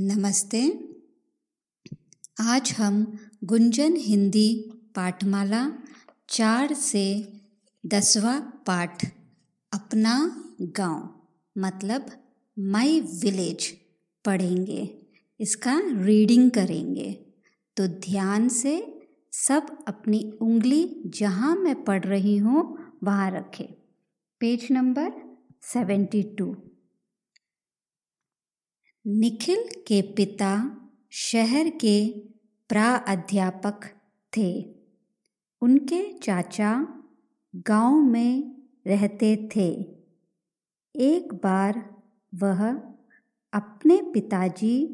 नमस्ते। आज हम गुंजन हिंदी पाठमाला चार से दसवा पाठ, अपना गाँव मतलब माई विलेज, पढ़ेंगे। इसका रीडिंग करेंगे। तो ध्यान से सब अपनी उंगली जहाँ मैं पढ़ रही हूँ, वहाँ रखें। Page number seventy two. Nikhil के पिता शहर के प्राध्यापक थे। उनके चाचा गाँव में रहते थे। एक बार वह अपने पिताजी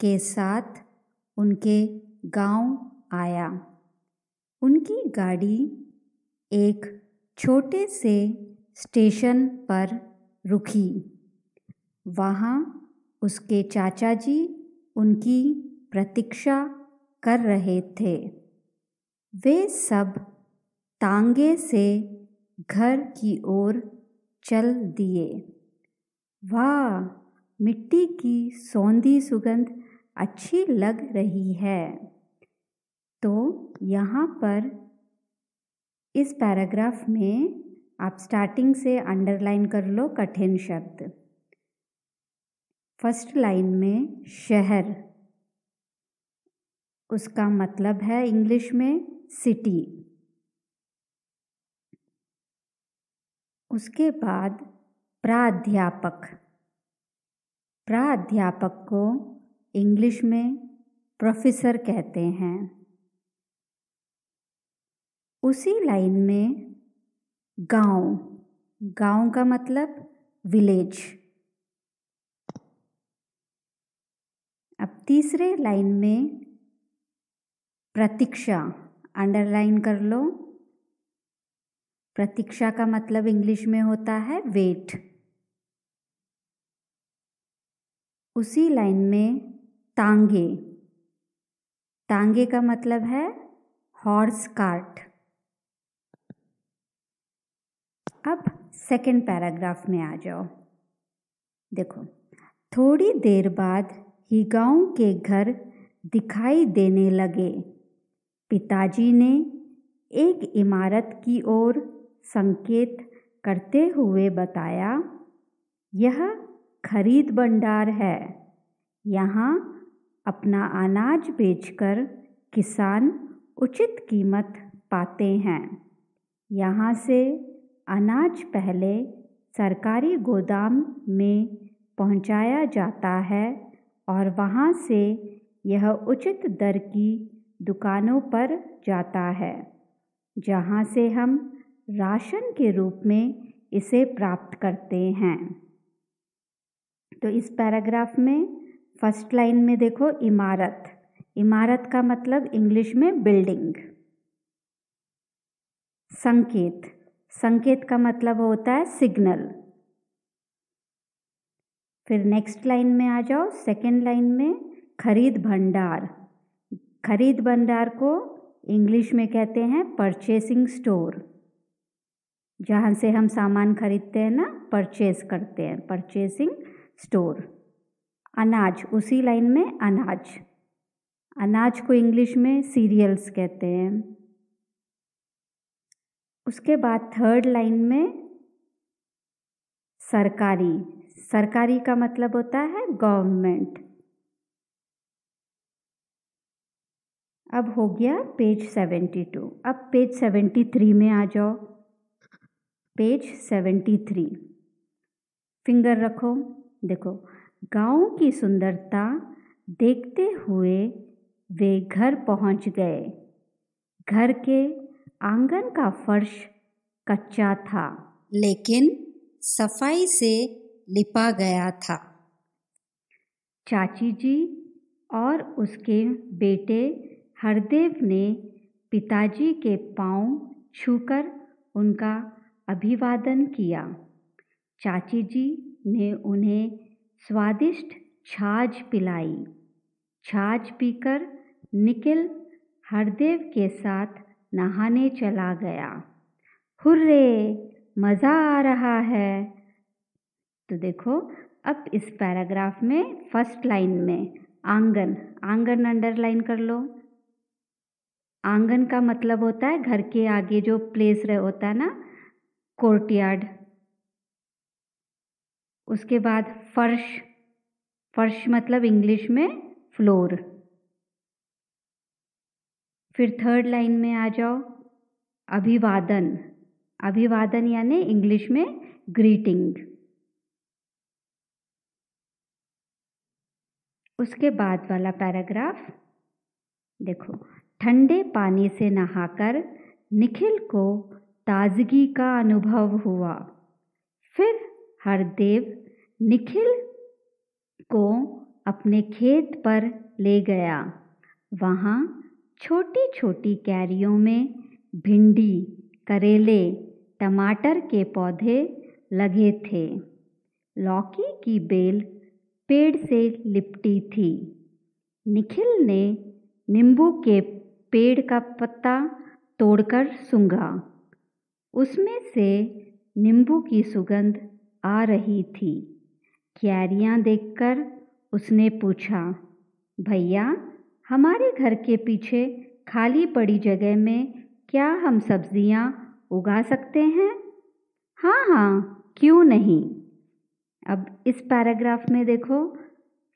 के साथ उनके गाँव आया। उनकी गाड़ी एक छोटे से स्टेशन पर रुकी। वहाँ उसके चाचा जी उनकी प्रतीक्षा कर रहे थे। वे सब तांगे से घर की ओर चल दिए। वाह, मिट्टी की सौंधी सुगंध अच्छी लग रही है। तो यहाँ पर इस पैराग्राफ में आप स्टार्टिंग से अंडरलाइन कर लो कठिन शब्द। फ़र्स्ट लाइन में शहर, उसका मतलब है इंग्लिश में सिटी। उसके बाद प्राध्यापक प्राध्यापक को इंग्लिश में प्रोफेसर कहते हैं। उसी लाइन में गाँव गाँव का मतलब विलेज अब तीसरे लाइन में प्रतीक्षा अंडरलाइन कर लो। प्रतीक्षा का मतलब इंग्लिश में होता है वेट उसी लाइन में तांगे। तांगे का मतलब है हॉर्स कार्ट अब सेकेंड पैराग्राफ में आ जाओ। देखो, थोड़ी देर बाद ही के घर दिखाई देने लगे। पिताजी ने एक इमारत की ओर संकेत करते हुए बताया, यह खरीद भंडार है। यहाँ अपना अनाज बेचकर किसान उचित कीमत पाते हैं। यहाँ से अनाज पहले सरकारी गोदाम में पहुँचाया जाता है। और वहाँ से यह उचित दर की दुकानों पर जाता है, जहाँ से हम राशन के रूप में इसे प्राप्त करते हैं। तो इस पैराग्राफ में फ़र्स्ट लाइन में देखो, इमारत। इमारत का मतलब इंग्लिश में बिल्डिंग। संकेत। संकेत का मतलब होता है सिग्नल। फिर नेक्स्ट लाइन में आ जाओ सेकेंड लाइन में खरीद भंडार। खरीद भंडार को इंग्लिश में कहते हैं परचेसिंग स्टोर जहाँ से हम सामान खरीदते हैं ना परचेस करते हैं परचेसिंग स्टोर अनाज, उसी लाइन में अनाज। अनाज को इंग्लिश में सीरियल्स कहते हैं। उसके बाद थर्ड लाइन में सरकारी। सरकारी का मतलब होता है गवर्नमेंट। अब हो गया पेज सेवेंटी टू। अब पेज सेवेंटी थ्री में आ जाओ। Page seventy three. फिंगर रखो। देखो, गाँव की सुंदरता देखते हुए वे घर पहुँच गए। घर के आँगन का फर्श कच्चा था, लेकिन सफ़ाई से लिपा गया था। चाची जी और उसके बेटे हरदेव ने पिताजी के पाँव छूकर उनका अभिवादन किया। चाची जी ने उन्हें स्वादिष्ट छाछ पिलाई। छाछ पीकर निखिल हरदेव के साथ नहाने चला गया। हुर्रे! मज़ा आ रहा है। तो देखो, अब इस पैराग्राफ में फ़र्स्ट लाइन में आँगन आँगन अंडरलाइन कर लो। आँगन का मतलब होता है घर के आगे जो प्लेस रहे, होता है ना कोर्टयार्ड उसके बाद फर्श फर्श मतलब इंग्लिश में फ्लोर फिर थर्ड लाइन में आ जाओ, अभिवादन। अभिवादन यानी इंग्लिश में ग्रीटिंग उसके बाद वाला पैराग्राफ, देखो, ठंडे पानी से नहाकर निखिल को ताजगी का अनुभव हुआ। फिर हरदेव निखिल को अपने खेत पर ले गया। वहाँ छोटी छोटी कैरियों में भिंडी, करेले, टमाटर के पौधे लगे थे। लौकी की बेल पेड़ से लिपटी थी। निखिल ने नींबू के पेड़ का पत्ता तोड़कर सूंघा। उसमें से नींबू की सुगंध आ रही थी। क्यारियाँ देखकर उसने पूछा, भैया, हमारे घर के पीछे खाली पड़ी जगह में क्या हम सब्ज़ियाँ उगा सकते हैं? हाँ हाँ क्यों नहीं? अब इस पैराग्राफ में देखो,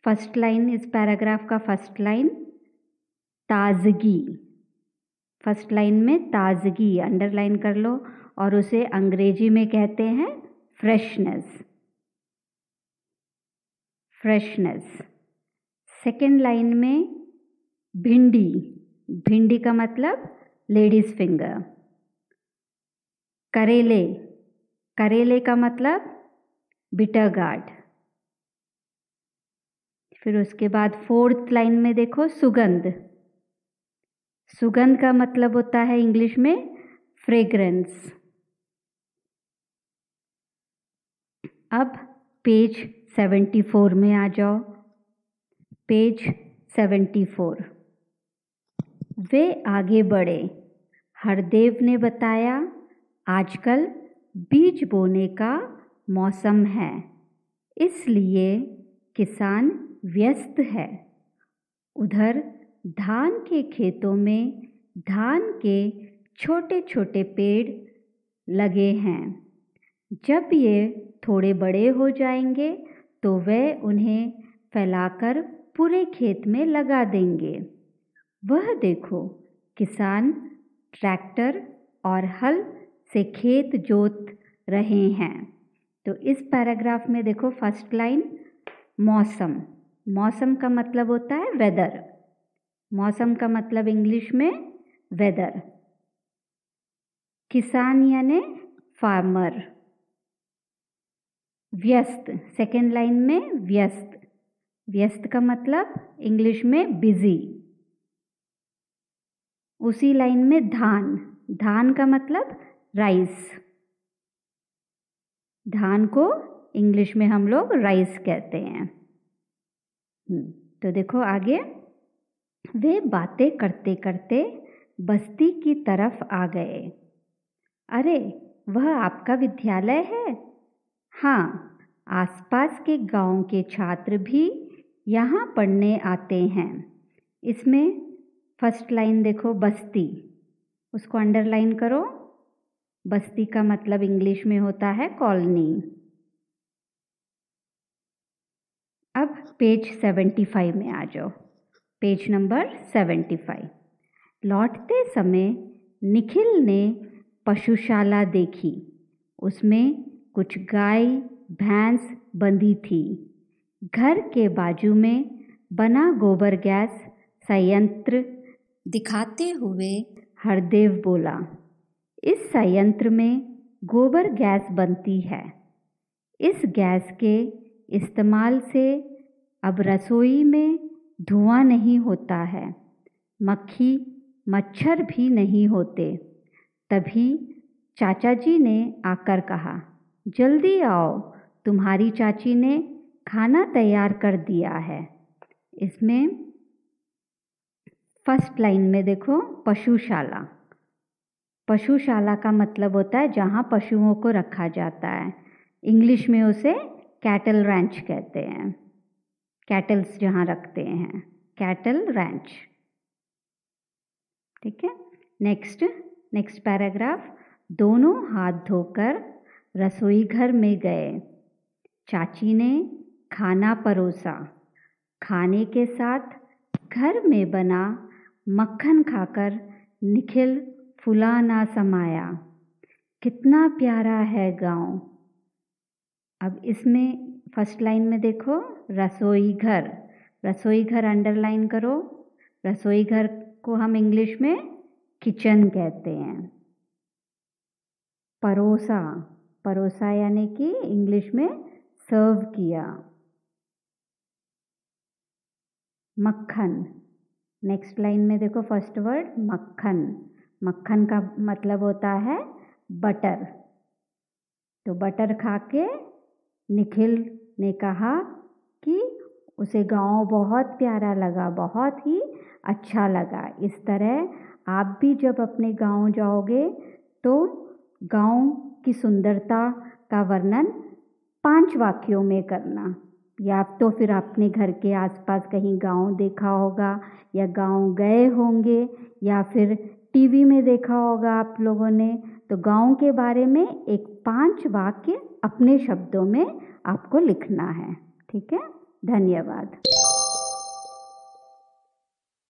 फ़र्स्ट लाइन, इस पैराग्राफ का फ़र्स्ट लाइन, ताजगी। फ़र्स्ट लाइन में ताजगी, अंडरलाइन कर लो और उसे अंग्रेज़ी में कहते हैं फ्रेशनेस। फ्रेशनेस। सेकेंड लाइन में भिंडी। भिंडी का मतलब लेडीज़ फिंगर। करेले। करेले का मतलब बिटर गार्ड फिर उसके बाद फोर्थ लाइन में देखो, सुगंध. सुगंध का मतलब होता है इंग्लिश में फ्रेग्रेंस अब पेज सेवेंटी फोर में आ जाओ. पेज सेवेंटी फोर वे आगे बढ़े. हरदेव ने बताया, आजकल बीज बोने का मौसम है। इसलिए किसान व्यस्त है। उधर धान के खेतों में धान के छोटे छोटे पेड़ लगे हैं। जब ये थोड़े बड़े हो जाएँगे तो वे उन्हें फैलाकर पूरे खेत में लगा देंगे। वह देखो, किसान ट्रैक्टर और हल से खेत जोत रहे हैं। तो इस पैराग्राफ में देखो फ़र्स्ट लाइन, मौसम। मौसम का मतलब होता है वेदर मौसम का मतलब इंग्लिश में वेदर किसान यानी फार्मर व्यस्त। सेकेंड लाइन में व्यस्त। व्यस्त का मतलब इंग्लिश में बिज़ी उसी लाइन में धान। धान का मतलब राइस धान को इंग्लिश में हम लोग राइस कहते हैं। हम्म, तो देखो आगे। वे बातें करते करते बस्ती की तरफ़ आ गए। अरे वह आपका विद्यालय है? हाँ आसपास के गाँव के छात्र भी यहाँ पढ़ने आते हैं। इसमें फ़र्स्ट लाइन देखो बस्ती उसको अंडरलाइन करो। बस्ती का मतलब इंग्लिश में होता है कॉलोनी। अब पेज सेवेंटी फाइव में आ जाओ। Page number seventy five. लौटते समय निखिल ने पशुशाला देखी। उसमें कुछ गाय, भैंस बंधी थी। घर के बाजू में बना गोबर गैस संयंत्र दिखाते हुए हरदेव बोला इस संयंत्र में गोबर गैस बनती है। इस गैस के इस्तेमाल से अब रसोई में धुआँ नहीं होता है, मक्खी, मच्छर भी नहीं होते। तभी चाचा जी ने आकर कहा, जल्दी आओ, तुम्हारी चाची ने खाना तैयार कर दिया है। इसमें फ़र्स्ट लाइन में देखो, पशुशाला। पशुशाला का मतलब होता है जहाँ पशुओं को रखा जाता है। इंग्लिश में उसे कैटल रैंच कहते हैं। कैटल्स जहाँ रखते हैं। Cattle ranch. ठीक है? नेक्स्ट नेक्स्ट पैराग्राफ दोनों हाथ धोकर रसोई घर में गए। चाची ने खाना परोसा। खाने के साथ घर में बना मक्खन खाकर निखिल फुला ना समाया। कितना प्यारा है गाँव। अब इसमें फ़र्स्ट लाइन में देखो, रसोई घर। रसोई घर अंडरलाइन करो। रसोई घर को हम इंग्लिश में किचन कहते हैं। परोसा। परोसा यानी कि इंग्लिश में सर्व किया। मक्खन। नेक्स्ट लाइन में देखो फ़र्स्ट वर्ड मक्खन। मक्खन का मतलब होता है बटर। तो बटर खा के निखिल ने कहा कि उसे गाँव बहुत प्यारा लगा, बहुत ही अच्छा लगा। इस तरह आप भी जब अपने गाँव जाओगे तो गाँव की सुंदरता का वर्णन पाँच वाक्यों में करना। या तो फिर अपने घर के आसपास कहीं गाँव देखा होगा या गाँव गए होंगे या फिर टीवी में देखा होगा आप लोगों ने तो गाँव के बारे में एक पाँच वाक्य अपने शब्दों में आपको लिखना है। ठीक है? धन्यवाद।